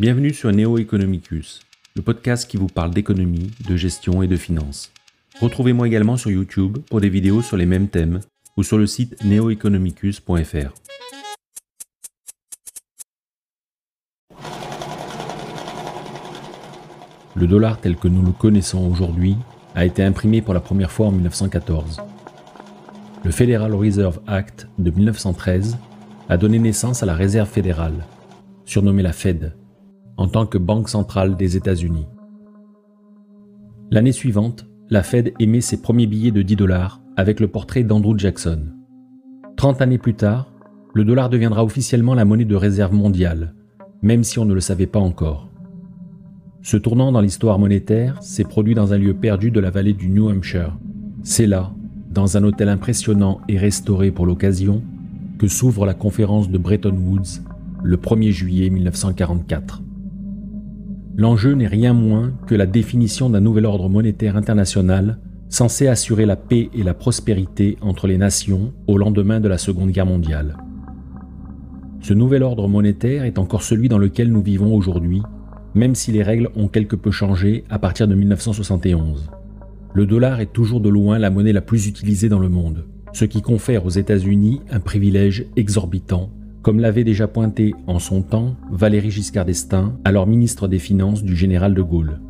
Bienvenue sur Neo Economicus, le podcast qui vous parle d'économie, de gestion et de finance. Retrouvez-moi également sur YouTube pour des vidéos sur les mêmes thèmes ou sur le site neoeconomicus.fr. Le dollar tel que nous le connaissons aujourd'hui a été imprimé pour la première fois en 1914. Le Federal Reserve Act de 1913 a donné naissance à la Réserve fédérale, surnommée la Fed, en tant que banque centrale des États-Unis. L'année suivante, la Fed émet ses premiers billets de 10 dollars avec le portrait d'Andrew Jackson. Trente années plus tard, le dollar deviendra officiellement la monnaie de réserve mondiale, même si on ne le savait pas encore. Ce tournant dans l'histoire monétaire s'est produit dans un lieu perdu de la vallée du New Hampshire. C'est là, dans un hôtel impressionnant et restauré pour l'occasion, que s'ouvre la conférence de Bretton Woods le 1er juillet 1944. L'enjeu n'est rien moins que la définition d'un nouvel ordre monétaire international censé assurer la paix et la prospérité entre les nations au lendemain de la Seconde Guerre mondiale. Ce nouvel ordre monétaire est encore celui dans lequel nous vivons aujourd'hui, même si les règles ont quelque peu changé à partir de 1971. Le dollar est toujours de loin la monnaie la plus utilisée dans le monde ce qui confère aux États-Unis un privilège exorbitant, comme l'avait déjà pointé en son temps Valéry Giscard d'Estaing, alors ministre des Finances du général de Gaulle.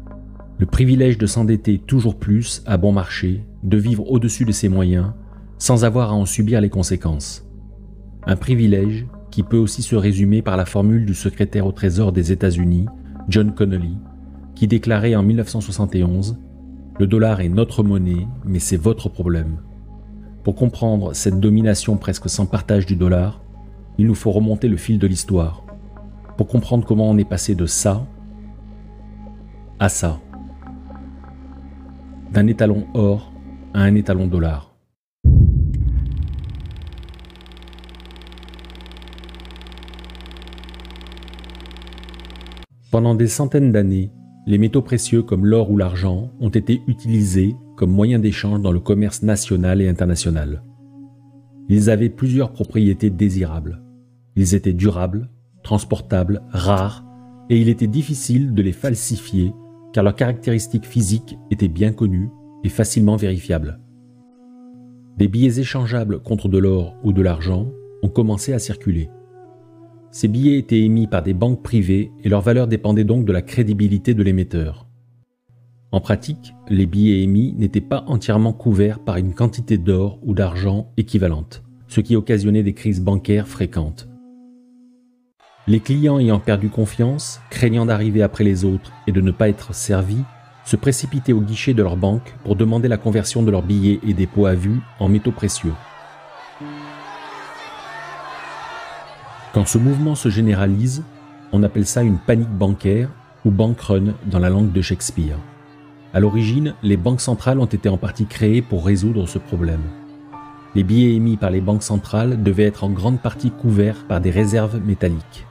Le privilège de s'endetter toujours plus à bon marché, de vivre au-dessus de ses moyens, sans avoir à en subir les conséquences. Un privilège qui peut aussi se résumer par la formule du secrétaire au Trésor des États-Unis, John Connolly, qui déclarait en 1971 Le dollar est notre monnaie, mais c'est votre problème. Pour comprendre cette domination presque sans partage du dollar, il nous faut remonter le fil de l'histoire. Pour comprendre comment on est passé de ça à ça. D'un étalon or à un étalon dollar. Pendant des centaines d'années, les métaux précieux comme l'or ou l'argent ont été utilisés comme moyen d'échange dans le commerce national et international. Ils avaient plusieurs propriétés désirables. Ils étaient durables, transportables, rares, et il était difficile de les falsifier car leurs caractéristiques physiques étaient bien connues et facilement vérifiables. Des billets échangeables contre de l'or ou de l'argent ont commencé à circuler. Ces billets étaient émis par des banques privées et leur valeur dépendait donc de la crédibilité de l'émetteur. En pratique, les billets émis n'étaient pas entièrement couverts par une quantité d'or ou d'argent équivalente, ce qui occasionnait des crises bancaires fréquentes. Les clients ayant perdu confiance, craignant d'arriver après les autres et de ne pas être servis, se précipitaient au guichet de leur banque pour demander la conversion de leurs billets et dépôts à vue en métaux précieux. Quand ce mouvement se généralise, on appelle ça une panique bancaire ou bank run dans la langue de Shakespeare. À l'origine, les banques centrales ont été en partie créées pour résoudre ce problème. Les billets émis par les banques centrales devaient être en grande partie couverts par des réserves métalliques.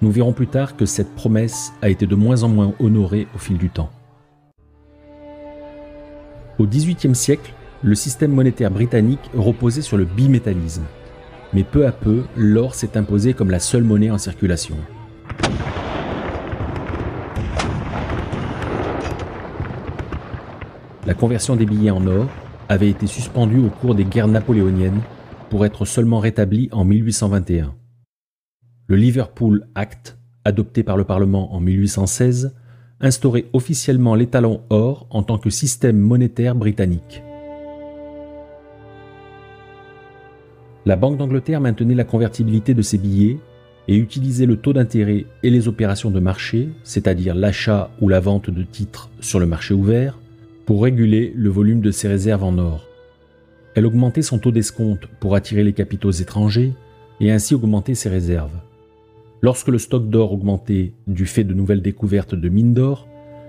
Nous verrons plus tard que cette promesse a été de moins en moins honorée au fil du temps. Au XVIIIe siècle, le système monétaire britannique reposait sur le bimétallisme, mais peu à peu, l'or s'est imposé comme la seule monnaie en circulation. La conversion des billets en or avait été suspendue au cours des guerres napoléoniennes pour être seulement rétablie en 1821. Le Liverpool Act, adopté par le Parlement en 1816, instaurait officiellement l'étalon or en tant que système monétaire britannique. La Banque d'Angleterre maintenait la convertibilité de ses billets et utilisait le taux d'intérêt et les opérations de marché, c'est-à-dire l'achat ou la vente de titres sur le marché ouvert, pour réguler le volume de ses réserves en or. Elle augmentait son taux d'escompte pour attirer les capitaux étrangers et ainsi augmenter ses réserves. Lorsque le stock d'or augmentait du fait de nouvelles découvertes de mines d'or,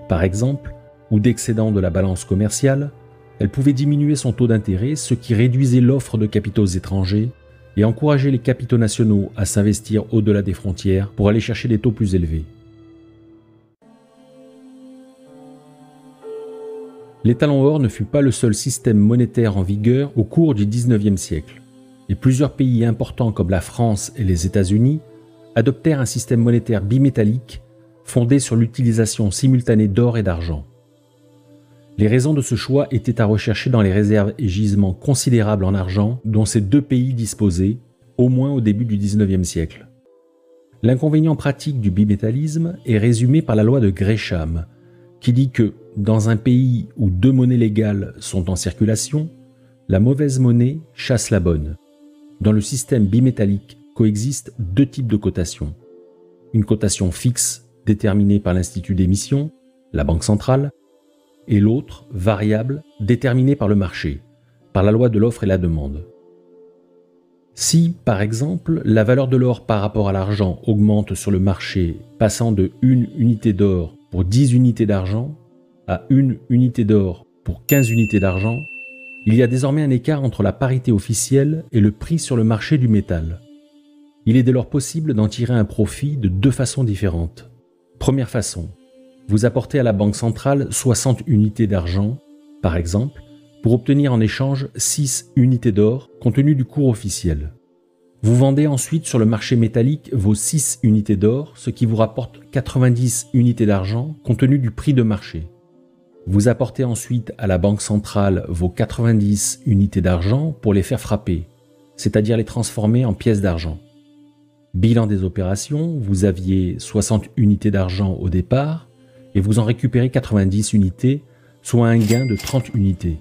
par exemple, ou d'excédents de la balance commerciale, elle pouvait diminuer son taux d'intérêt, ce qui réduisait l'offre de capitaux étrangers et encourageait les capitaux nationaux à s'investir au-delà des frontières pour aller chercher des taux plus élevés. L'étalon or ne fut pas le seul système monétaire en vigueur au cours du XIXe siècle, et plusieurs pays importants comme la France et les États-Unis adoptèrent un système monétaire bimétallique fondé sur l'utilisation simultanée d'or et d'argent. Les raisons de ce choix étaient à rechercher dans les réserves et gisements considérables en argent dont ces deux pays disposaient, au moins au début du XIXe siècle. L'inconvénient pratique du bimétallisme est résumé par la loi de Gresham, qui dit que dans un pays où deux monnaies légales sont en circulation, la mauvaise monnaie chasse la bonne. Dans le système bimétallique coexistent deux types de cotations. Une cotation fixe déterminée par l'institut d'émission, la banque centrale, et l'autre variable déterminée par le marché, par la loi de l'offre et la demande. Si, par exemple, la valeur de l'or par rapport à l'argent augmente sur le marché, passant de 1 unité d'or pour 10 unités d'argent à 1 unité d'or pour 15 unités d'argent, il y a désormais un écart entre la parité officielle et le prix sur le marché du métal. Il est dès lors possible d'en tirer un profit de deux façons différentes. Première façon, vous apportez à la Banque centrale 60 unités d'argent, par exemple, pour obtenir en échange 6 unités d'or compte tenu du cours officiel. Vous vendez ensuite sur le marché métallique vos 6 unités d'or, ce qui vous rapporte 90 unités d'argent compte tenu du prix de marché. Vous apportez ensuite à la Banque centrale vos 90 unités d'argent pour les faire frapper, c'est-à-dire les transformer en pièces d'argent. Bilan des opérations, vous aviez 60 unités d'argent au départ et vous en récupérez 90 unités, soit un gain de 30 unités.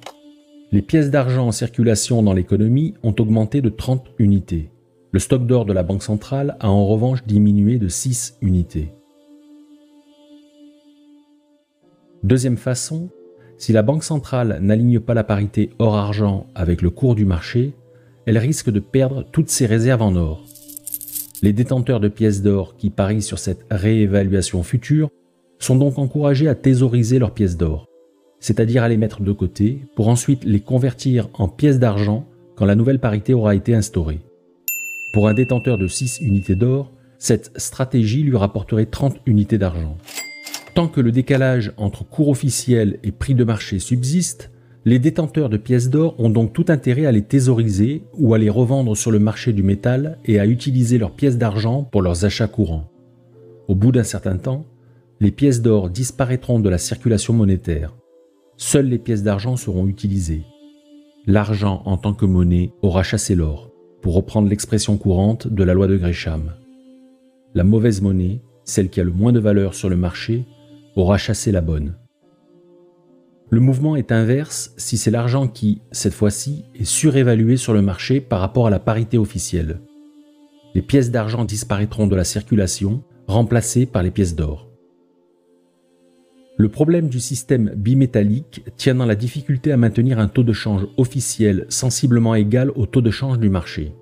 Les pièces d'argent en circulation dans l'économie ont augmenté de 30 unités. Le stock d'or de la Banque centrale a en revanche diminué de 6 unités. Deuxième façon, si la Banque centrale n'aligne pas la parité or-argent avec le cours du marché, elle risque de perdre toutes ses réserves en or. Les détenteurs de pièces d'or qui parient sur cette réévaluation future sont donc encouragés à thésauriser leurs pièces d'or, c'est-à-dire à les mettre de côté pour ensuite les convertir en pièces d'argent quand la nouvelle parité aura été instaurée. Pour un détenteur de 6 unités d'or, cette stratégie lui rapporterait 30 unités d'argent. Tant que le décalage entre cours officiel et prix de marché subsiste, les détenteurs de pièces d'or ont donc tout intérêt à les thésauriser ou à les revendre sur le marché du métal et à utiliser leurs pièces d'argent pour leurs achats courants. Au bout d'un certain temps, les pièces d'or disparaîtront de la circulation monétaire. Seules les pièces d'argent seront utilisées. L'argent en tant que monnaie aura chassé l'or, pour reprendre l'expression courante de la loi de Gresham. La mauvaise monnaie, celle qui a le moins de valeur sur le marché, aura chassé la bonne. Le mouvement est inverse si c'est l'argent qui, cette fois-ci, est surévalué sur le marché par rapport à la parité officielle. Les pièces d'argent disparaîtront de la circulation, remplacées par les pièces d'or. Le problème du système bimétallique tient dans la difficulté à maintenir un taux de change officiel sensiblement égal au taux de change du marché.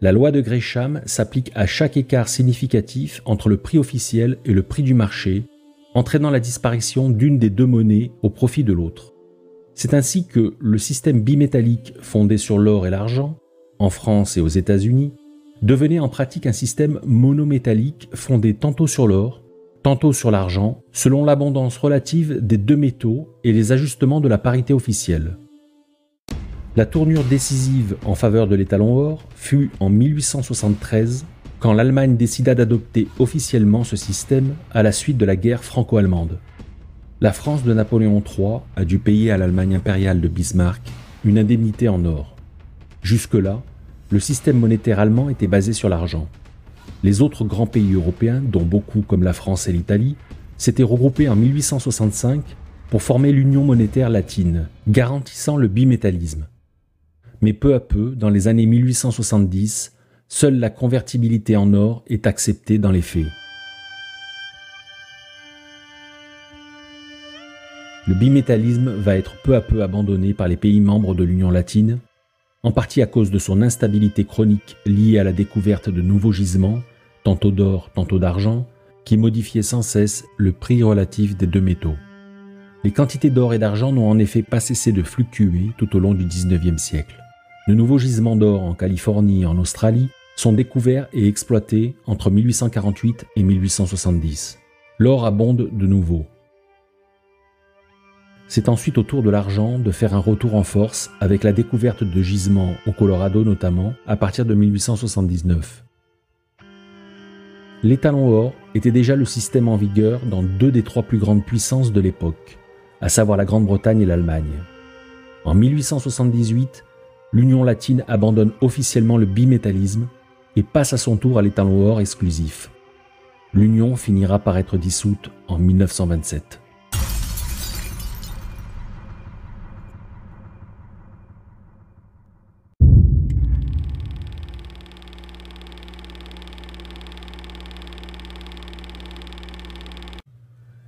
La loi de Gresham s'applique à chaque écart significatif entre le prix officiel et le prix du marché entraînant la disparition d'une des deux monnaies au profit de l'autre. C'est ainsi que le système bimétallique fondé sur l'or et l'argent, en France et aux États-Unis, devenait en pratique un système monométallique fondé tantôt sur l'or, tantôt sur l'argent, selon l'abondance relative des deux métaux et les ajustements de la parité officielle. La tournure décisive en faveur de l'étalon or fut en 1873 quand l'Allemagne décida d'adopter officiellement ce système à la suite de la guerre franco-allemande. La France de Napoléon III a dû payer à l'Allemagne impériale de Bismarck une indemnité en or. Jusque-là, le système monétaire allemand était basé sur l'argent. Les autres grands pays européens, dont beaucoup comme la France et l'Italie, s'étaient regroupés en 1865 pour former l'Union monétaire latine, garantissant le bimétallisme. Mais peu à peu, dans les années 1870, seule la convertibilité en or est acceptée dans les faits. Le bimétallisme va être peu à peu abandonné par les pays membres de l'Union latine, en partie à cause de son instabilité chronique liée à la découverte de nouveaux gisements, tantôt d'or, tantôt d'argent, qui modifiaient sans cesse le prix relatif des deux métaux. Les quantités d'or et d'argent n'ont en effet pas cessé de fluctuer tout au long du XIXe siècle. De nouveaux gisements d'or en Californie et en Australie sont découverts et exploités entre 1848 et 1870. L'or abonde de nouveau. C'est ensuite au tour de l'argent de faire un retour en force avec la découverte de gisements au Colorado notamment à partir de 1879. L'étalon or était déjà le système en vigueur dans deux des trois plus grandes puissances de l'époque, à savoir la Grande-Bretagne et l'Allemagne. En 1878, l'Union latine abandonne officiellement le bimétallisme et passe à son tour à l'étalon or exclusif. L'Union finira par être dissoute en 1927.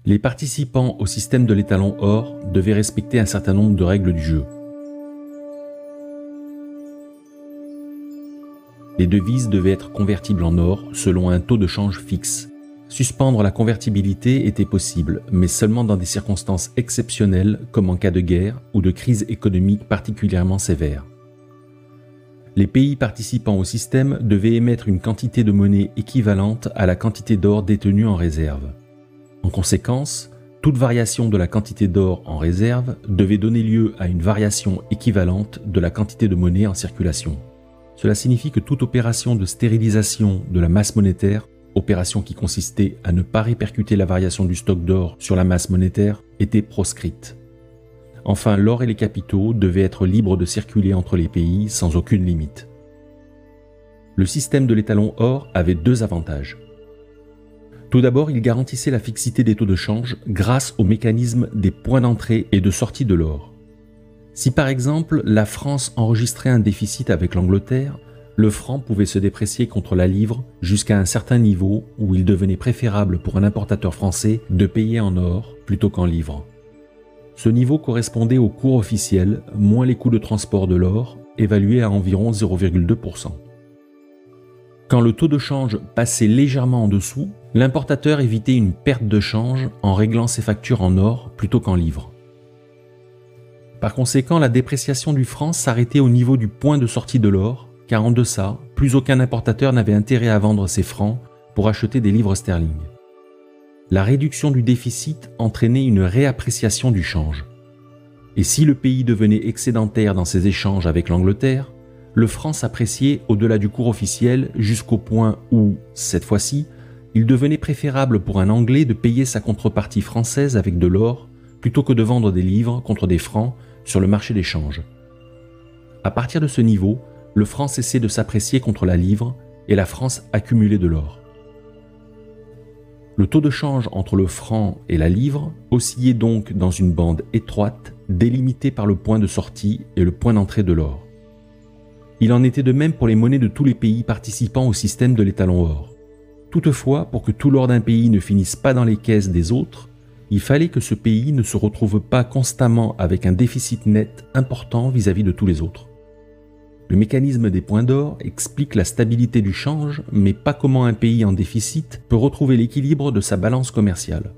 Les participants au système de l'étalon or devaient respecter un certain nombre de règles du jeu. Les devises devaient être convertibles en or selon un taux de change fixe. Suspendre la convertibilité était possible, mais seulement dans des circonstances exceptionnelles comme en cas de guerre ou de crise économique particulièrement sévère. Les pays participant au système devaient émettre une quantité de monnaie équivalente à la quantité d'or détenue en réserve. En conséquence, toute variation de la quantité d'or en réserve devait donner lieu à une variation équivalente de la quantité de monnaie en circulation. Cela signifie que toute opération de stérilisation de la masse monétaire, opération qui consistait à ne pas répercuter la variation du stock d'or sur la masse monétaire, était proscrite. Enfin, l'or et les capitaux devaient être libres de circuler entre les pays sans aucune limite. Le système de l'étalon or avait deux avantages. Tout d'abord, il garantissait la fixité des taux de change grâce au mécanisme des points d'entrée et de sortie de l'or. Si par exemple la France enregistrait un déficit avec l'Angleterre, le franc pouvait se déprécier contre la livre jusqu'à un certain niveau où il devenait préférable pour un importateur français de payer en or plutôt qu'en livres. Ce niveau correspondait au cours officiel moins les coûts de transport de l'or, évalués à environ 0,2%. Quand le taux de change passait légèrement en dessous, l'importateur évitait une perte de change en réglant ses factures en or plutôt qu'en livres. Par conséquent, la dépréciation du franc s'arrêtait au niveau du point de sortie de l'or, car en deçà, plus aucun importateur n'avait intérêt à vendre ses francs pour acheter des livres sterling. La réduction du déficit entraînait une réappréciation du change. Et si le pays devenait excédentaire dans ses échanges avec l'Angleterre, le franc s'appréciait au-delà du cours officiel jusqu'au point où, cette fois-ci, il devenait préférable pour un Anglais de payer sa contrepartie française avec de l'or plutôt que de vendre des livres contre des francs sur le marché d'échange. À partir de ce niveau, le franc cessait de s'apprécier contre la livre et la France accumulait de l'or. Le taux de change entre le franc et la livre oscillait donc dans une bande étroite délimitée par le point de sortie et le point d'entrée de l'or. Il en était de même pour les monnaies de tous les pays participant au système de l'étalon or. Toutefois, pour que tout l'or d'un pays ne finisse pas dans les caisses des autres, il fallait que ce pays ne se retrouve pas constamment avec un déficit net important vis-à-vis de tous les autres. Le mécanisme des points d'or explique la stabilité du change, mais pas comment un pays en déficit peut retrouver l'équilibre de sa balance commerciale.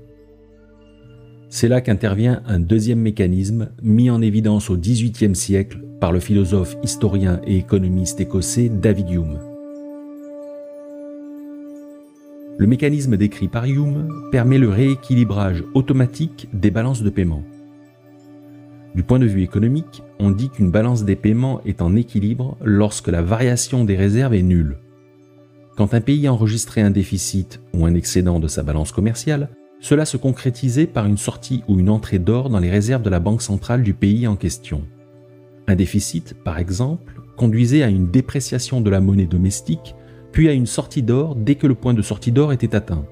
C'est là qu'intervient un deuxième mécanisme mis en évidence au XVIIIe siècle par le philosophe, historien et économiste écossais David Hume. Le mécanisme décrit par Hume permet le rééquilibrage automatique des balances de paiement. Du point de vue économique, on dit qu'une balance des paiements est en équilibre lorsque la variation des réserves est nulle. Quand un pays enregistrait un déficit ou un excédent de sa balance commerciale, cela se concrétisait par une sortie ou une entrée d'or dans les réserves de la banque centrale du pays en question. Un déficit, par exemple, conduisait à une dépréciation de la monnaie domestique puis à une sortie d'or dès que le point de sortie d'or était atteint.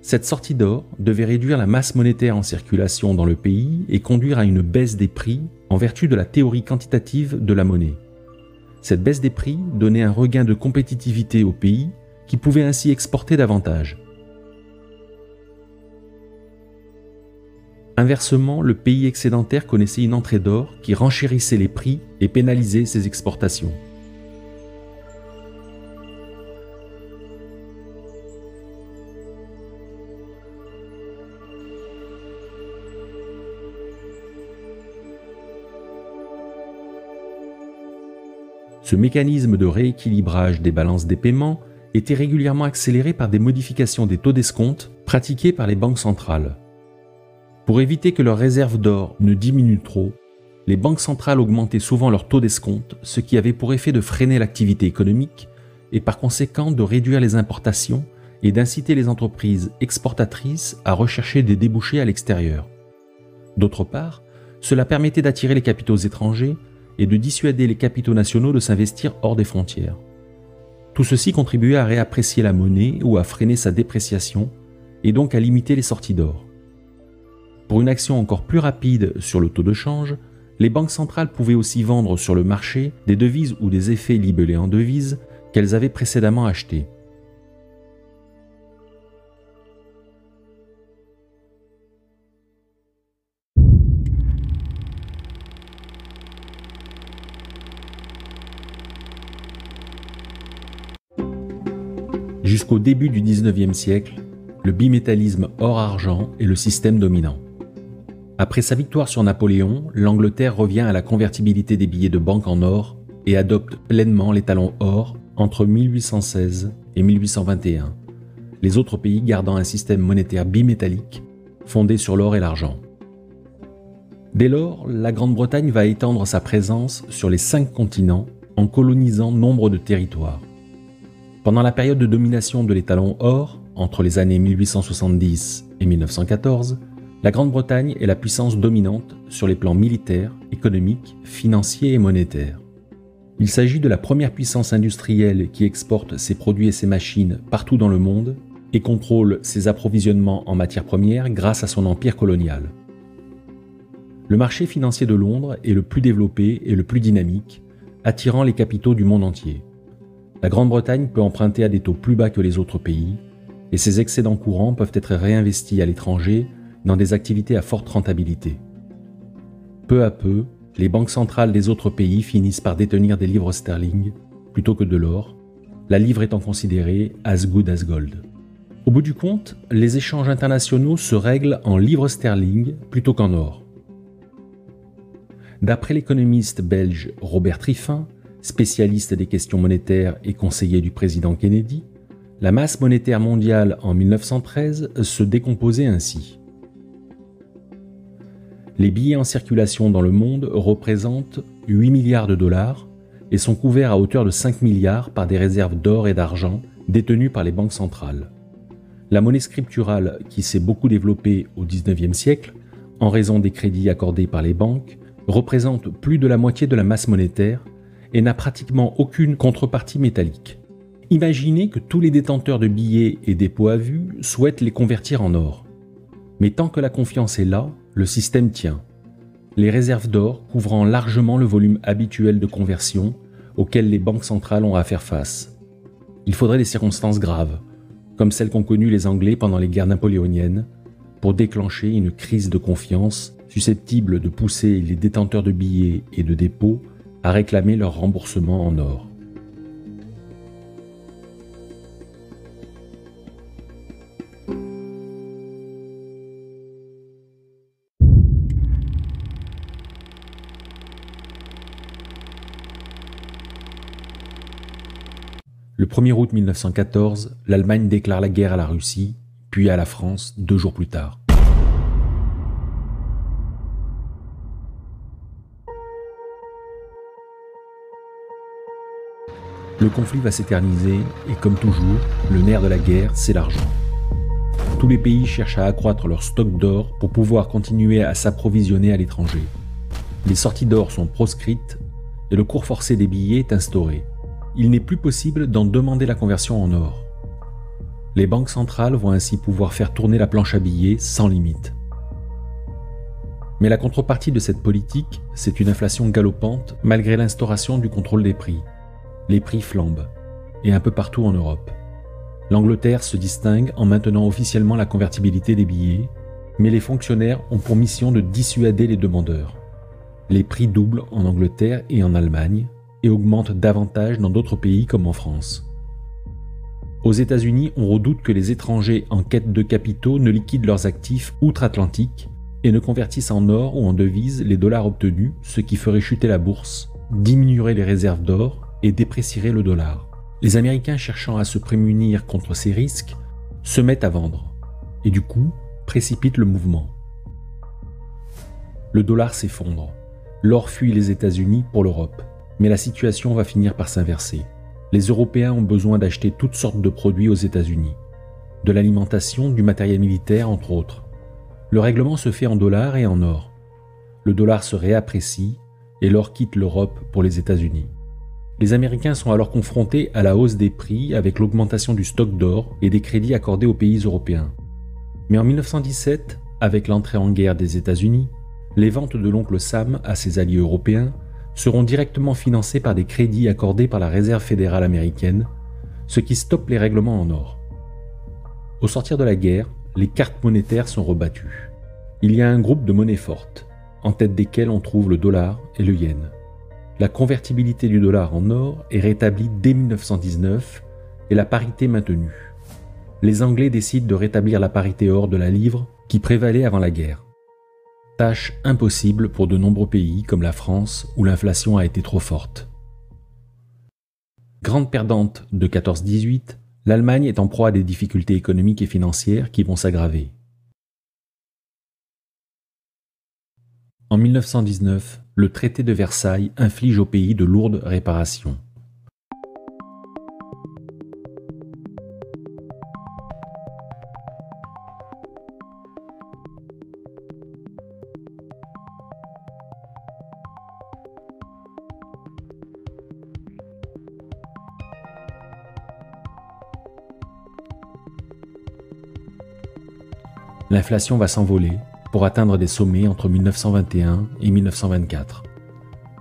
Cette sortie d'or devait réduire la masse monétaire en circulation dans le pays et conduire à une baisse des prix en vertu de la théorie quantitative de la monnaie. Cette baisse des prix donnait un regain de compétitivité au pays qui pouvait ainsi exporter davantage. Inversement, le pays excédentaire connaissait une entrée d'or qui renchérissait les prix et pénalisait ses exportations. Ce mécanisme de rééquilibrage des balances des paiements était régulièrement accéléré par des modifications des taux d'escompte pratiquées par les banques centrales. Pour éviter que leurs réserves d'or ne diminuent trop, les banques centrales augmentaient souvent leur taux d'escompte, ce qui avait pour effet de freiner l'activité économique et par conséquent de réduire les importations et d'inciter les entreprises exportatrices à rechercher des débouchés à l'extérieur. D'autre part, cela permettait d'attirer les capitaux étrangers et de dissuader les capitaux nationaux de s'investir hors des frontières. Tout ceci contribuait à réapprécier la monnaie ou à freiner sa dépréciation et donc à limiter les sorties d'or. Pour une action encore plus rapide sur le taux de change, les banques centrales pouvaient aussi vendre sur le marché des devises ou des effets libellés en devises qu'elles avaient précédemment achetés. Jusqu'au début du 19e siècle, le bimétallisme or-argent est le système dominant. Après sa victoire sur Napoléon, l'Angleterre revient à la convertibilité des billets de banque en or et adopte pleinement les talons or entre 1816 et 1821, les autres pays gardant un système monétaire bimétallique fondé sur l'or et l'argent. Dès lors, la Grande-Bretagne va étendre sa présence sur les cinq continents en colonisant nombre de territoires. Pendant la période de domination de l'étalon or, entre les années 1870 et 1914, la Grande-Bretagne est la puissance dominante sur les plans militaires, économiques, financiers et monétaires. Il s'agit de la première puissance industrielle qui exporte ses produits et ses machines partout dans le monde et contrôle ses approvisionnements en matières premières grâce à son empire colonial. Le marché financier de Londres est le plus développé et le plus dynamique, attirant les capitaux du monde entier. La Grande-Bretagne peut emprunter à des taux plus bas que les autres pays, et ses excédents courants peuvent être réinvestis à l'étranger dans des activités à forte rentabilité. Peu à peu, les banques centrales des autres pays finissent par détenir des livres sterling plutôt que de l'or, la livre étant considérée as good as gold. Au bout du compte, les échanges internationaux se règlent en livres sterling plutôt qu'en or. D'après l'économiste belge Robert Triffin, spécialiste des questions monétaires et conseiller du président Kennedy, la masse monétaire mondiale en 1913 se décomposait ainsi. Les billets en circulation dans le monde représentent 8 milliards de dollars et sont couverts à hauteur de 5 milliards par des réserves d'or et d'argent détenues par les banques centrales. La monnaie scripturale, qui s'est beaucoup développée au XIXe siècle, en raison des crédits accordés par les banques, représente plus de la moitié de la masse monétaire et n'a pratiquement aucune contrepartie métallique. Imaginez que tous les détenteurs de billets et dépôts à vue souhaitent les convertir en or. Mais tant que la confiance est là, le système tient. Les réserves d'or couvrant largement le volume habituel de conversion auquel les banques centrales ont à faire face. Il faudrait des circonstances graves, comme celles qu'ont connues les Anglais pendant les guerres napoléoniennes, pour déclencher une crise de confiance susceptible de pousser les détenteurs de billets et de dépôts à réclamer leur remboursement en or. 1er août 1914, l'Allemagne déclare la guerre à la Russie, puis à la France deux jours plus tard. Le conflit va s'éterniser et comme toujours, le nerf de la guerre, c'est l'argent. Tous les pays cherchent à accroître leur stock d'or pour pouvoir continuer à s'approvisionner à l'étranger. Les sorties d'or sont proscrites et le cours forcé des billets est instauré il n'est plus possible d'en demander la conversion en or. Les banques centrales vont ainsi pouvoir faire tourner la planche à billets sans limite. Mais la contrepartie de cette politique, c'est une inflation galopante malgré l'instauration du contrôle des prix. Les prix flambent, et un peu partout en Europe. L'Angleterre se distingue en maintenant officiellement la convertibilité des billets, mais les fonctionnaires ont pour mission de dissuader les demandeurs. Les prix doublent en Angleterre et en Allemagne, et augmente davantage dans d'autres pays comme en France. Aux États-Unis, on redoute que les étrangers en quête de capitaux ne liquident leurs actifs outre-Atlantique et ne convertissent en or ou en devises les dollars obtenus, ce qui ferait chuter la bourse, diminuerait les réserves d'or et déprécierait le dollar. Les Américains cherchant à se prémunir contre ces risques se mettent à vendre et du coup précipitent le mouvement. Le dollar s'effondre. L'or fuit les États-Unis pour l'Europe mais la situation va finir par s'inverser. les Européens ont besoin d'acheter toutes sortes de produits aux États-Unis, de l'alimentation, du matériel militaire entre autres. Le règlement se fait en dollars et en or. Le dollar se réapprécie et l'or quitte l'Europe pour les États-Unis. Les Américains sont alors confrontés à la hausse des prix avec l'augmentation du stock d'or et des crédits accordés aux pays européens. Mais en 1917, avec l'entrée en guerre des États-Unis, les ventes de l'oncle Sam à ses alliés européens seront directement financées par des crédits accordés par la Réserve fédérale américaine, ce qui stoppe les règlements en or. Au sortir de la guerre, les cartes monétaires sont rebattues. Il y a un groupe de monnaies fortes, en tête desquelles on trouve le dollar et le yen. La convertibilité du dollar en or est rétablie dès 1919 et la parité maintenue. Les Anglais décident de rétablir la parité or de la livre qui prévalait avant la guerre. Tâche impossible pour de nombreux pays comme la France où l'inflation a été trop forte. Grande perdante de 14-18, l'Allemagne est en proie à des difficultés économiques et financières qui vont s'aggraver. En 1919, le traité de Versailles inflige au pays de lourdes réparations. L'inflation va s'envoler pour atteindre des sommets entre 1921 et 1924.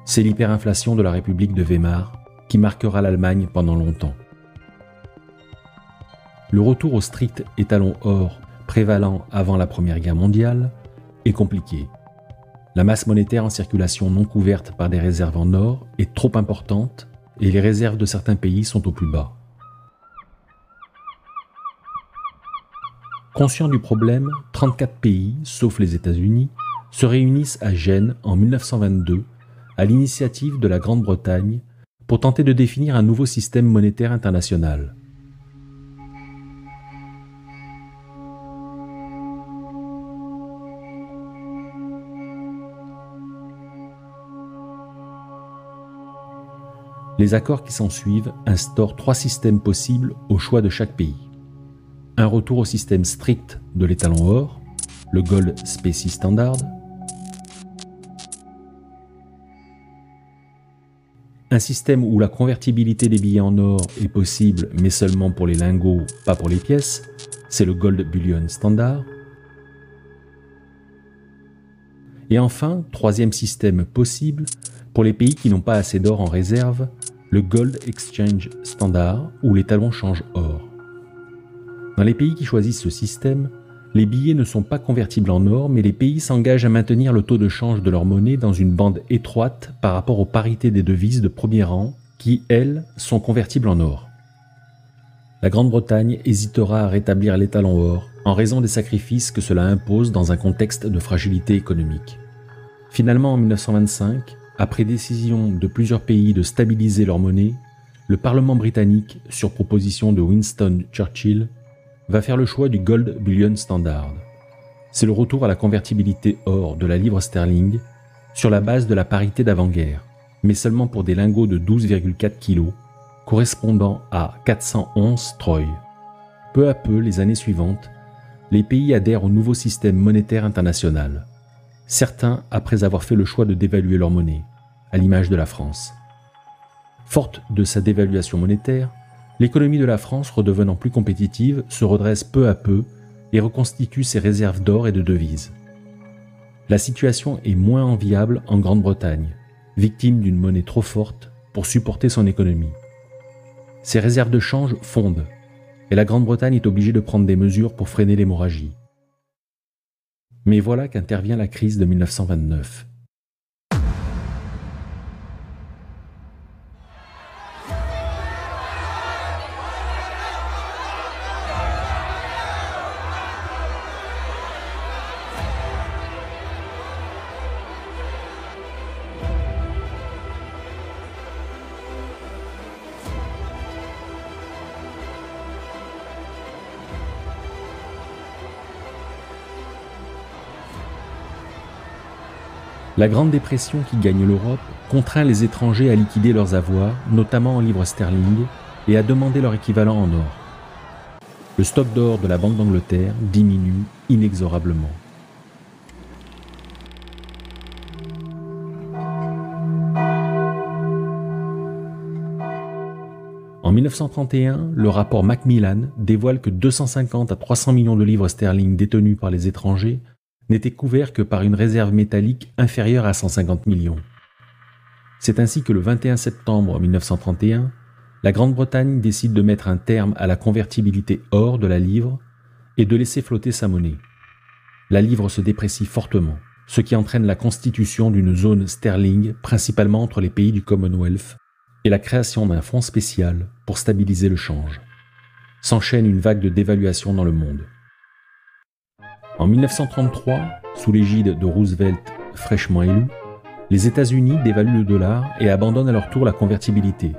C'est l'hyperinflation de la République de Weimar qui marquera l'Allemagne pendant longtemps. Le retour au strict étalon or prévalant avant la Première Guerre mondiale est compliqué. La masse monétaire en circulation non couverte par des réserves en or est trop importante et les réserves de certains pays sont au plus bas. Conscients du problème, 34 pays, sauf les États-Unis, se réunissent à Gênes en 1922 à l'initiative de la Grande-Bretagne pour tenter de définir un nouveau système monétaire international. Les accords qui s'ensuivent instaurent trois systèmes possibles au choix de chaque pays un retour au système strict de l'étalon or, le Gold Specie Standard, un système où la convertibilité des billets en or est possible mais seulement pour les lingots, pas pour les pièces, c'est le Gold Bullion Standard, et enfin, troisième système possible, pour les pays qui n'ont pas assez d'or en réserve, le Gold Exchange Standard, où les talons changent or. Dans les pays qui choisissent ce système, les billets ne sont pas convertibles en or, mais les pays s'engagent à maintenir le taux de change de leur monnaie dans une bande étroite par rapport aux parités des devises de premier rang, qui, elles, sont convertibles en or. La Grande-Bretagne hésitera à rétablir l'étalon or en raison des sacrifices que cela impose dans un contexte de fragilité économique. Finalement, en 1925, après décision de plusieurs pays de stabiliser leur monnaie, le Parlement britannique, sur proposition de Winston Churchill, va faire le choix du Gold Bullion Standard. C'est le retour à la convertibilité or de la livre sterling sur la base de la parité d'avant-guerre, mais seulement pour des lingots de 12,4 kg, correspondant à 411 troy. Peu à peu, les années suivantes, les pays adhèrent au nouveau système monétaire international. Certains après avoir fait le choix de dévaluer leur monnaie, à l'image de la France. Forte de sa dévaluation monétaire, l'économie de la France, redevenant plus compétitive, se redresse peu à peu et reconstitue ses réserves d'or et de devises. La situation est moins enviable en Grande-Bretagne, victime d'une monnaie trop forte pour supporter son économie. Ses réserves de change fondent, et la Grande-Bretagne est obligée de prendre des mesures pour freiner l'hémorragie. Mais voilà qu'intervient la crise de 1929. La Grande Dépression qui gagne l'Europe contraint les étrangers à liquider leurs avoirs, notamment en livres sterling, et à demander leur équivalent en or. Le stock d'or de la Banque d'Angleterre diminue inexorablement. En 1931, le rapport Macmillan dévoile que 250 à 300 millions de livres sterling détenus par les étrangers n'étaient couverts que par une réserve métallique inférieure à 150 millions. C'est ainsi que le 21 septembre 1931, la Grande-Bretagne décide de mettre un terme à la convertibilité or de la livre et de laisser flotter sa monnaie. La livre se déprécie fortement, ce qui entraîne la constitution d'une zone sterling principalement entre les pays du Commonwealth et la création d'un fonds spécial pour stabiliser le change. S'enchaîne une vague de dévaluation dans le monde. En 1933, sous l'égide de Roosevelt fraîchement élu, les États-Unis dévaluent le dollar et abandonnent à leur tour la convertibilité.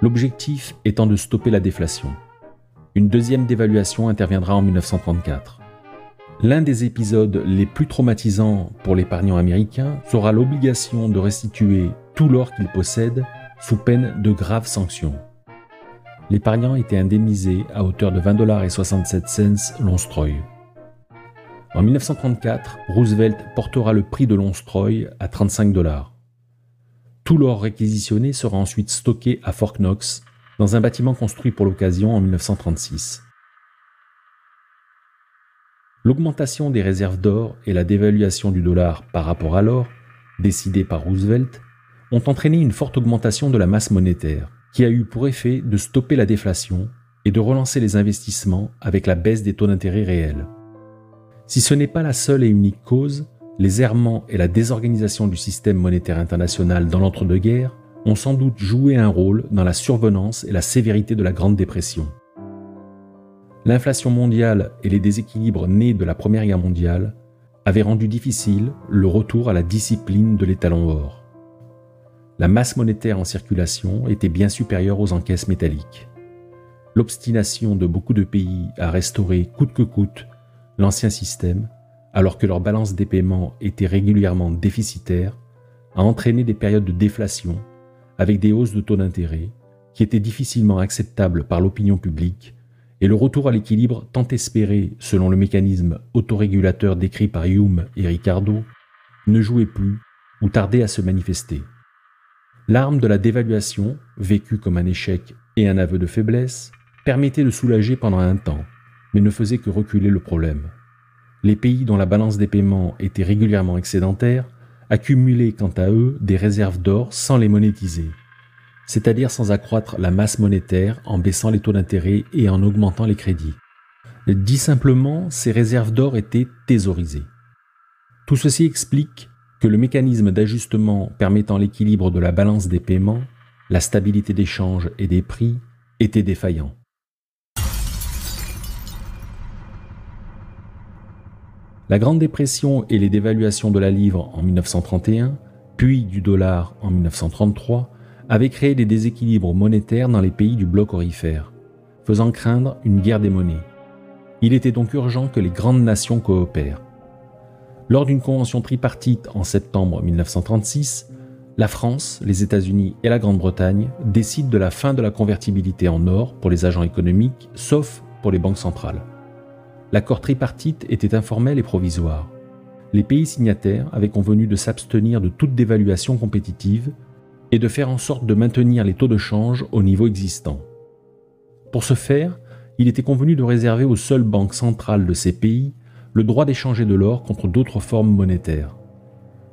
L'objectif étant de stopper la déflation. Une deuxième dévaluation interviendra en 1934. L'un des épisodes les plus traumatisants pour l'épargnant américain sera l'obligation de restituer tout l'or qu'il possède sous peine de graves sanctions. L'épargnant était indemnisé à hauteur de 20 dollars et 67 cents l'onstroy. En 1934, Roosevelt portera le prix de l'onstroy à 35 dollars. Tout l'or réquisitionné sera ensuite stocké à Fort Knox, dans un bâtiment construit pour l'occasion en 1936. L'augmentation des réserves d'or et la dévaluation du dollar par rapport à l'or, décidée par Roosevelt, ont entraîné une forte augmentation de la masse monétaire, qui a eu pour effet de stopper la déflation et de relancer les investissements avec la baisse des taux d'intérêt réels. Si ce n'est pas la seule et unique cause, les errements et la désorganisation du système monétaire international dans l'entre-deux-guerres ont sans doute joué un rôle dans la survenance et la sévérité de la Grande Dépression. L'inflation mondiale et les déséquilibres nés de la Première Guerre mondiale avaient rendu difficile le retour à la discipline de l'étalon or. La masse monétaire en circulation était bien supérieure aux encaisses métalliques. L'obstination de beaucoup de pays à restaurer coûte que coûte l'ancien système, alors que leur balance des paiements était régulièrement déficitaire, a entraîné des périodes de déflation avec des hausses de taux d'intérêt qui étaient difficilement acceptables par l'opinion publique et le retour à l'équilibre tant espéré selon le mécanisme autorégulateur décrit par Hume et Ricardo ne jouait plus ou tardait à se manifester. L'arme de la dévaluation, vécue comme un échec et un aveu de faiblesse, permettait de soulager pendant un temps, mais ne faisait que reculer le problème. Les pays dont la balance des paiements était régulièrement excédentaire accumulaient quant à eux des réserves d'or sans les monétiser, c'est-à-dire sans accroître la masse monétaire en baissant les taux d'intérêt et en augmentant les crédits. Dit simplement, ces réserves d'or étaient thésaurisées. Tout ceci explique que le mécanisme d'ajustement permettant l'équilibre de la balance des paiements, la stabilité des changes et des prix était défaillant. La Grande Dépression et les dévaluations de la livre en 1931, puis du dollar en 1933, avait créé des déséquilibres monétaires dans les pays du bloc orifère, faisant craindre une guerre des monnaies. Il était donc urgent que les grandes nations coopèrent. Lors d'une convention tripartite en septembre 1936, la France, les États-Unis et la Grande-Bretagne décident de la fin de la convertibilité en or pour les agents économiques, sauf pour les banques centrales. L'accord tripartite était informel et provisoire. Les pays signataires avaient convenu de s'abstenir de toute dévaluation compétitive et de faire en sorte de maintenir les taux de change au niveau existant. Pour ce faire, il était convenu de réserver aux seules banques centrales de ces pays le droit d'échanger de l'or contre d'autres formes monétaires.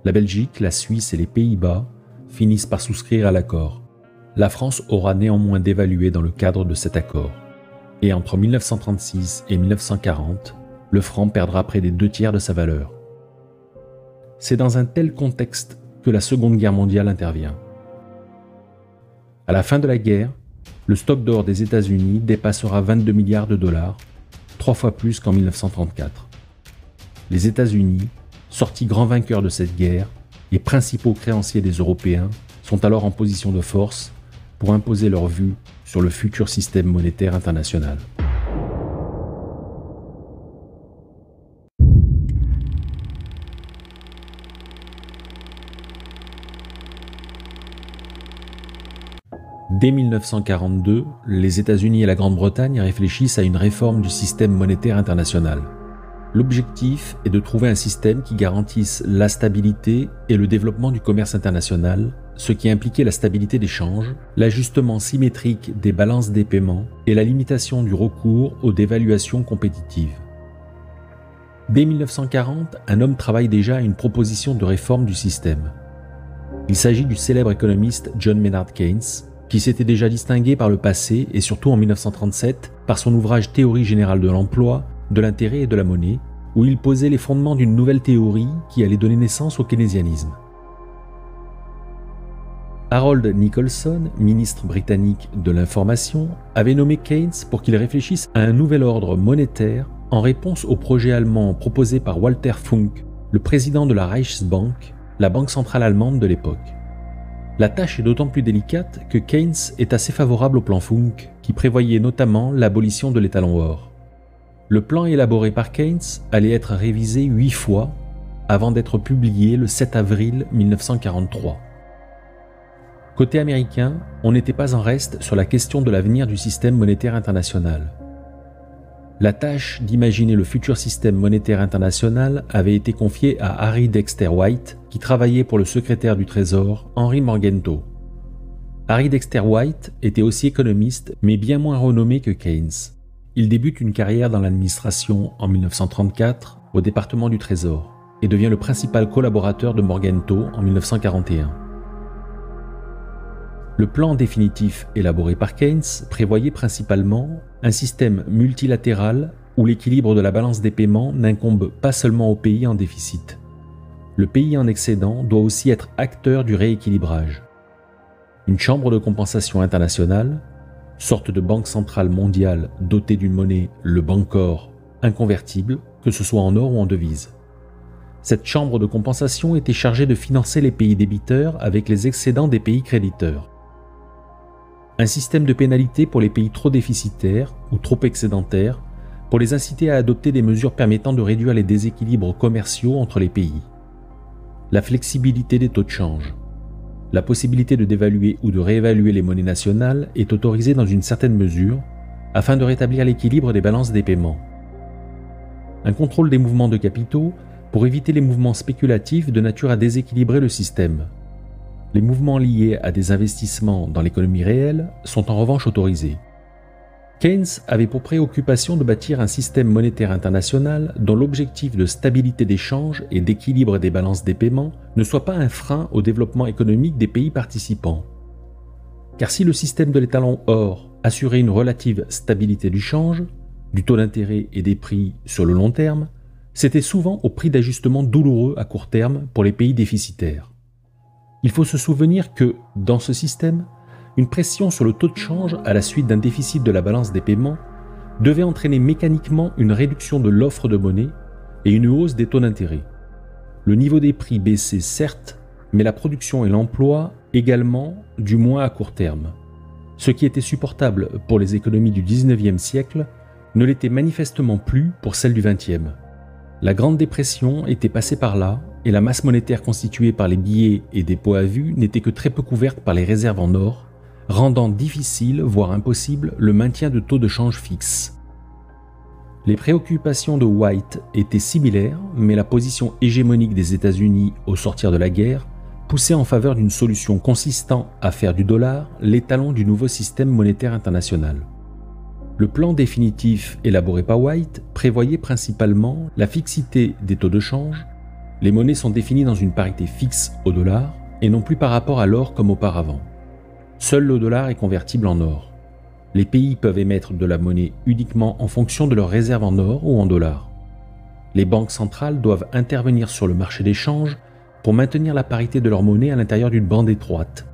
La Belgique, la Suisse et les Pays-Bas finissent par souscrire à l'accord. La France aura néanmoins dévalué dans le cadre de cet accord. Et entre 1936 et 1940, le franc perdra près des deux tiers de sa valeur. C'est dans un tel contexte que la Seconde Guerre mondiale intervient. À la fin de la guerre, le stock d'or des États-Unis dépassera 22 milliards de dollars, trois fois plus qu'en 1934 les États-Unis, sortis grands vainqueurs de cette guerre, les principaux créanciers des Européens, sont alors en position de force pour imposer leur vue sur le futur système monétaire international. Dès 1942, les États-Unis et la Grande-Bretagne réfléchissent à une réforme du système monétaire international. L'objectif est de trouver un système qui garantisse la stabilité et le développement du commerce international, ce qui impliquait la stabilité des changes, l'ajustement symétrique des balances des paiements et la limitation du recours aux dévaluations compétitives. Dès 1940, un homme travaille déjà à une proposition de réforme du système. Il s'agit du célèbre économiste John Maynard Keynes, qui s'était déjà distingué par le passé et surtout en 1937 par son ouvrage Théorie générale de l'emploi, de l'intérêt et de la monnaie, où il posait les fondements d'une nouvelle théorie qui allait donner naissance au keynésianisme. Harold Nicholson, ministre britannique de l'Information, avait nommé Keynes pour qu'il réfléchisse à un nouvel ordre monétaire en réponse au projet allemand proposé par Walter Funk, le président de la Reichsbank, la banque centrale allemande de l'époque. La tâche est d'autant plus délicate que Keynes est assez favorable au plan Funk, qui prévoyait notamment l'abolition de l'étalon or. Le plan élaboré par Keynes allait être révisé huit fois avant d'être publié le 7 avril 1943. Côté américain, on n'était pas en reste sur la question de l'avenir du système monétaire international. La tâche d'imaginer le futur système monétaire international avait été confiée à Harry Dexter White, qui travaillait pour le secrétaire du Trésor, Henry Morgenthau. Harry Dexter White était aussi économiste, mais bien moins renommé que Keynes. Il débute une carrière dans l'administration en 1934 au département du Trésor et devient le principal collaborateur de Morgenthau en 1941. Le plan définitif élaboré par Keynes prévoyait principalement un système multilatéral où l'équilibre de la balance des paiements n'incombe pas seulement au pays en déficit. Le pays en excédent doit aussi être acteur du rééquilibrage. Une chambre de compensation internationale, sorte de banque centrale mondiale dotée d'une monnaie, le Bancor, inconvertible, que ce soit en or ou en devise. Cette chambre de compensation était chargée de financer les pays débiteurs avec les excédents des pays créditeurs un système de pénalité pour les pays trop déficitaires ou trop excédentaires, pour les inciter à adopter des mesures permettant de réduire les déséquilibres commerciaux entre les pays. La flexibilité des taux de change. La possibilité de dévaluer ou de réévaluer les monnaies nationales est autorisée dans une certaine mesure afin de rétablir l'équilibre des balances des paiements. Un contrôle des mouvements de capitaux pour éviter les mouvements spéculatifs de nature à déséquilibrer le système. Les mouvements liés à des investissements dans l'économie réelle sont en revanche autorisés. Keynes avait pour préoccupation de bâtir un système monétaire international dont l'objectif de stabilité des changes et d'équilibre des balances des paiements ne soit pas un frein au développement économique des pays participants. Car si le système de l'étalon or assurait une relative stabilité du change, du taux d'intérêt et des prix sur le long terme, c'était souvent au prix d'ajustements douloureux à court terme pour les pays déficitaires. Il faut se souvenir que, dans ce système, une pression sur le taux de change à la suite d'un déficit de la balance des paiements devait entraîner mécaniquement une réduction de l'offre de monnaie et une hausse des taux d'intérêt. Le niveau des prix baissait certes, mais la production et l'emploi également, du moins à court terme. Ce qui était supportable pour les économies du 19e siècle ne l'était manifestement plus pour celles du 20e. La Grande Dépression était passée par là et la masse monétaire constituée par les billets et dépôts à vue n'était que très peu couverte par les réserves en or, rendant difficile, voire impossible, le maintien de taux de change fixes. Les préoccupations de White étaient similaires, mais la position hégémonique des États-Unis au sortir de la guerre poussait en faveur d'une solution consistant à faire du dollar l'étalon du nouveau système monétaire international. Le plan définitif élaboré par White prévoyait principalement la fixité des taux de change, les monnaies sont définies dans une parité fixe au dollar et non plus par rapport à l'or comme auparavant. Seul le dollar est convertible en or. Les pays peuvent émettre de la monnaie uniquement en fonction de leurs réserves en or ou en dollars. Les banques centrales doivent intervenir sur le marché d'échange pour maintenir la parité de leur monnaie à l'intérieur d'une bande étroite.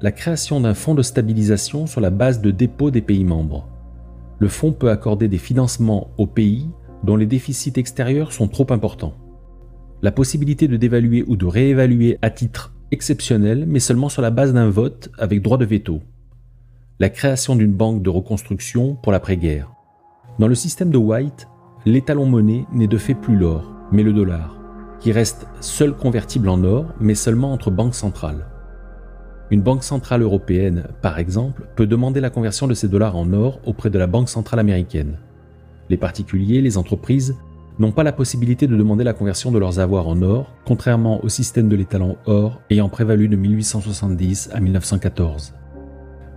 La création d'un fonds de stabilisation sur la base de dépôts des pays membres. Le fonds peut accorder des financements aux pays dont les déficits extérieurs sont trop importants la possibilité de dévaluer ou de réévaluer à titre exceptionnel, mais seulement sur la base d'un vote avec droit de veto. La création d'une banque de reconstruction pour l'après-guerre. Dans le système de White, l'étalon monnaie n'est de fait plus l'or, mais le dollar, qui reste seul convertible en or, mais seulement entre banques centrales. Une banque centrale européenne, par exemple, peut demander la conversion de ces dollars en or auprès de la Banque centrale américaine. Les particuliers, les entreprises, n'ont pas la possibilité de demander la conversion de leurs avoirs en or, contrairement au système de l'étalon or ayant prévalu de 1870 à 1914.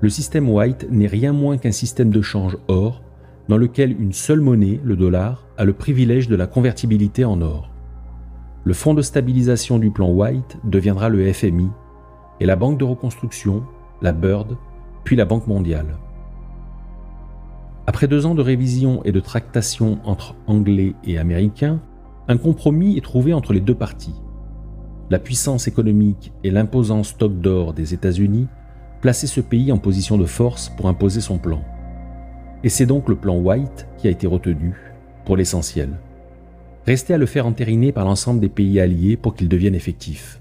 Le système White n'est rien moins qu'un système de change or dans lequel une seule monnaie, le dollar, a le privilège de la convertibilité en or. Le fonds de stabilisation du plan White deviendra le FMI et la Banque de reconstruction, la BIRD, puis la Banque mondiale. Après deux ans de révision et de tractation entre Anglais et Américains, un compromis est trouvé entre les deux parties. La puissance économique et l'imposant stock d'or des États-Unis plaçaient ce pays en position de force pour imposer son plan. Et c'est donc le plan White qui a été retenu, pour l'essentiel. Restait à le faire entériner par l'ensemble des pays alliés pour qu'il devienne effectif.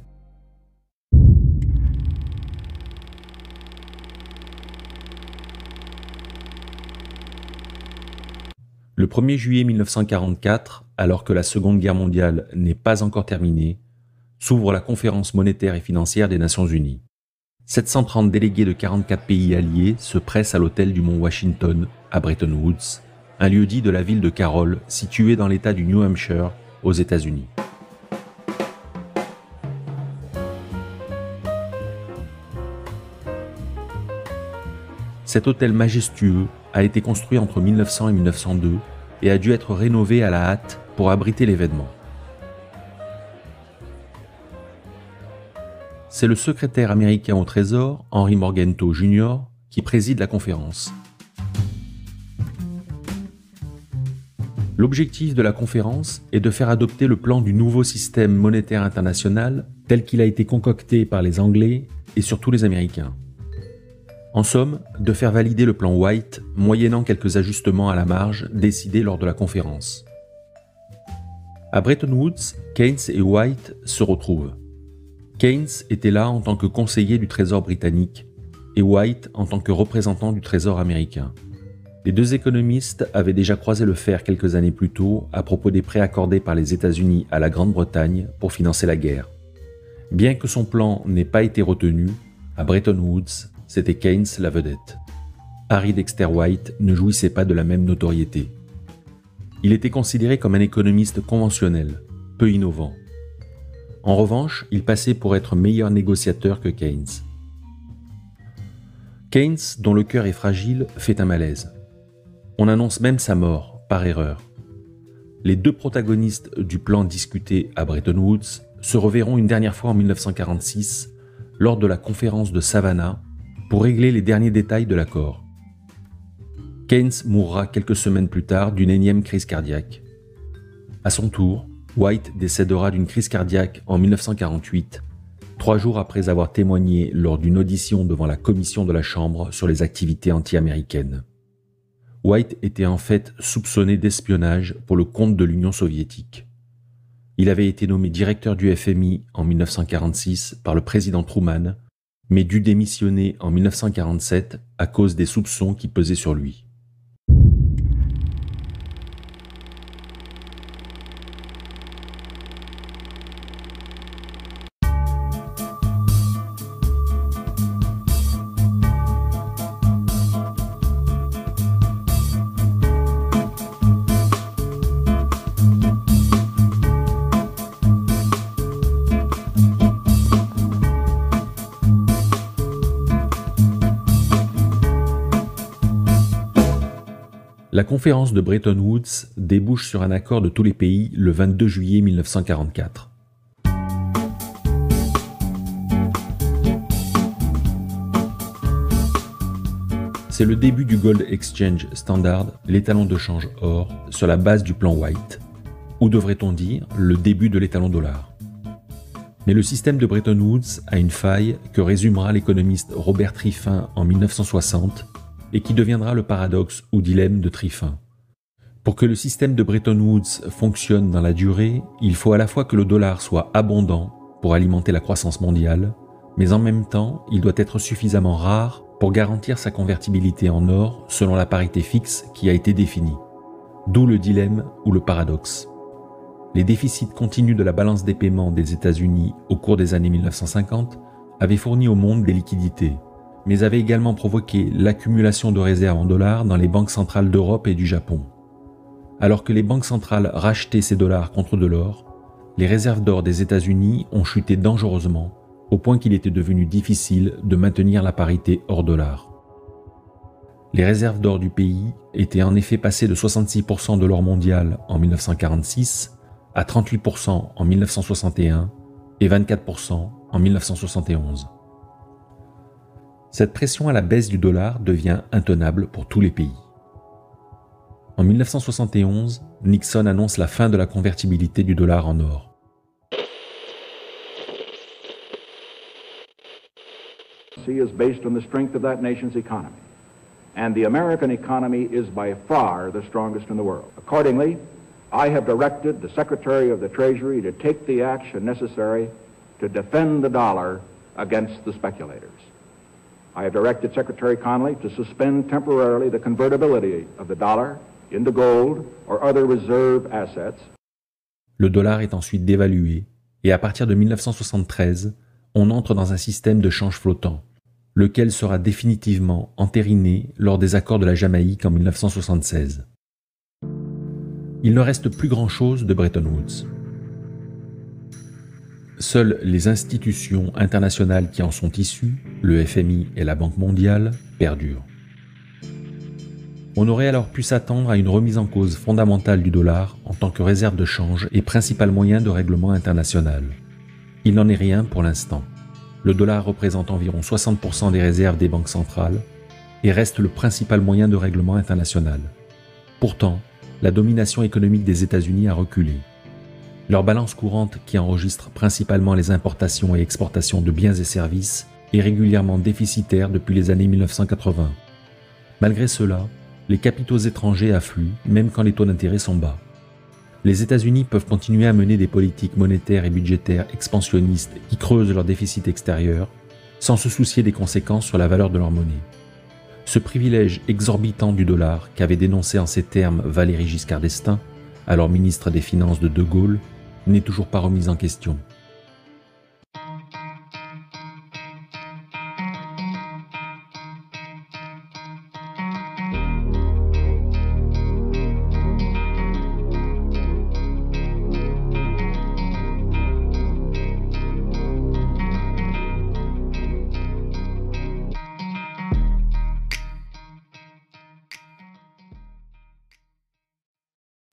Le 1er juillet 1944, alors que la Seconde Guerre mondiale n'est pas encore terminée, s'ouvre la conférence monétaire et financière des Nations Unies. 730 délégués de 44 pays alliés se pressent à l'hôtel du mont Washington, à Bretton Woods, un lieu dit de la ville de Carroll, situé dans l'État du New Hampshire, aux États-Unis. Cet hôtel majestueux a été construit entre 1900 et 1902 et a dû être rénové à la hâte pour abriter l'événement. C'est le secrétaire américain au Trésor, Henry Morgenthau Jr., qui préside la conférence. L'objectif de la conférence est de faire adopter le plan du nouveau système monétaire international tel qu'il a été concocté par les Anglais et surtout les Américains. En somme, de faire valider le plan White, moyennant quelques ajustements à la marge décidés lors de la conférence. À Bretton Woods, Keynes et White se retrouvent. Keynes était là en tant que conseiller du Trésor britannique et White en tant que représentant du Trésor américain. Les deux économistes avaient déjà croisé le fer quelques années plus tôt à propos des prêts accordés par les États-Unis à la Grande-Bretagne pour financer la guerre. Bien que son plan n'ait pas été retenu, à Bretton Woods, c'était Keynes la vedette. Harry Dexter White ne jouissait pas de la même notoriété. Il était considéré comme un économiste conventionnel, peu innovant. En revanche, il passait pour être meilleur négociateur que Keynes. Keynes, dont le cœur est fragile, fait un malaise. On annonce même sa mort, par erreur. Les deux protagonistes du plan discuté à Bretton Woods se reverront une dernière fois en 1946 lors de la conférence de Savannah pour régler les derniers détails de l'accord. Keynes mourra quelques semaines plus tard d'une énième crise cardiaque. À son tour, White décédera d'une crise cardiaque en 1948, trois jours après avoir témoigné lors d'une audition devant la commission de la Chambre sur les activités anti-américaines. White était en fait soupçonné d'espionnage pour le compte de l'Union soviétique. Il avait été nommé directeur du FMI en 1946 par le président Truman mais dut démissionner en 1947 à cause des soupçons qui pesaient sur lui. La conférence de Bretton Woods débouche sur un accord de tous les pays le 22 juillet 1944. C'est le début du Gold Exchange Standard, l'étalon de change or, sur la base du plan White, ou devrait-on dire le début de l'étalon dollar. Mais le système de Bretton Woods a une faille que résumera l'économiste Robert Triffin en 1960 et qui deviendra le paradoxe ou dilemme de Triffin. Pour que le système de Bretton Woods fonctionne dans la durée, il faut à la fois que le dollar soit abondant pour alimenter la croissance mondiale, mais en même temps, il doit être suffisamment rare pour garantir sa convertibilité en or selon la parité fixe qui a été définie. D'où le dilemme ou le paradoxe. Les déficits continus de la balance des paiements des États-Unis au cours des années 1950 avait fourni au monde des liquidités, mais avait également provoqué l'accumulation de réserves en dollars dans les banques centrales d'Europe et du Japon. Alors que les banques centrales rachetaient ces dollars contre de l'or, les réserves d'or des États-Unis ont chuté dangereusement au point qu'il était devenu difficile de maintenir la parité hors-dollar. Les réserves d'or du pays étaient en effet passées de 66% de l'or mondial en 1946 à 38% en 1961 et 24% en 1971. Cette pression à la baisse du dollar devient intenable pour tous les pays. En 1971, Nixon annonce la fin de la convertibilité du dollar en or. is based on the strength of that nation's economy. And the American economy is by far the strongest in the world. Accordingly, I have directed the Secretary of the Treasury to take the action necessary to defend the dollar against the speculators. I have directed Secretary to suspend temporarily the convertibility of the dollar into gold or other reserve assets. Le dollar est ensuite dévalué et à partir de 1973, on entre dans un système de change flottant lequel sera définitivement entériné lors des accords de la Jamaïque en 1976. Il ne reste plus grand-chose de Bretton Woods. Seules les institutions internationales qui en sont issues, le FMI et la Banque mondiale, perdurent. On aurait alors pu s'attendre à une remise en cause fondamentale du dollar en tant que réserve de change et principal moyen de règlement international. Il n'en est rien pour l'instant le dollar représente environ 60% des réserves des banques centrales et reste le principal moyen de règlement international. Pourtant, la domination économique des États-Unis a reculé. Leur balance courante, qui enregistre principalement les importations et exportations de biens et services, est régulièrement déficitaire depuis les années 1980. Malgré cela, les capitaux étrangers affluent même quand les taux d'intérêt sont bas les États-Unis peuvent continuer à mener des politiques monétaires et budgétaires expansionnistes qui creusent leur déficit extérieur, sans se soucier des conséquences sur la valeur de leur monnaie. Ce privilège exorbitant du dollar qu'avait dénoncé en ces termes Valéry Giscard d'Estaing, alors ministre des Finances de De Gaulle, n'est toujours pas remis en question.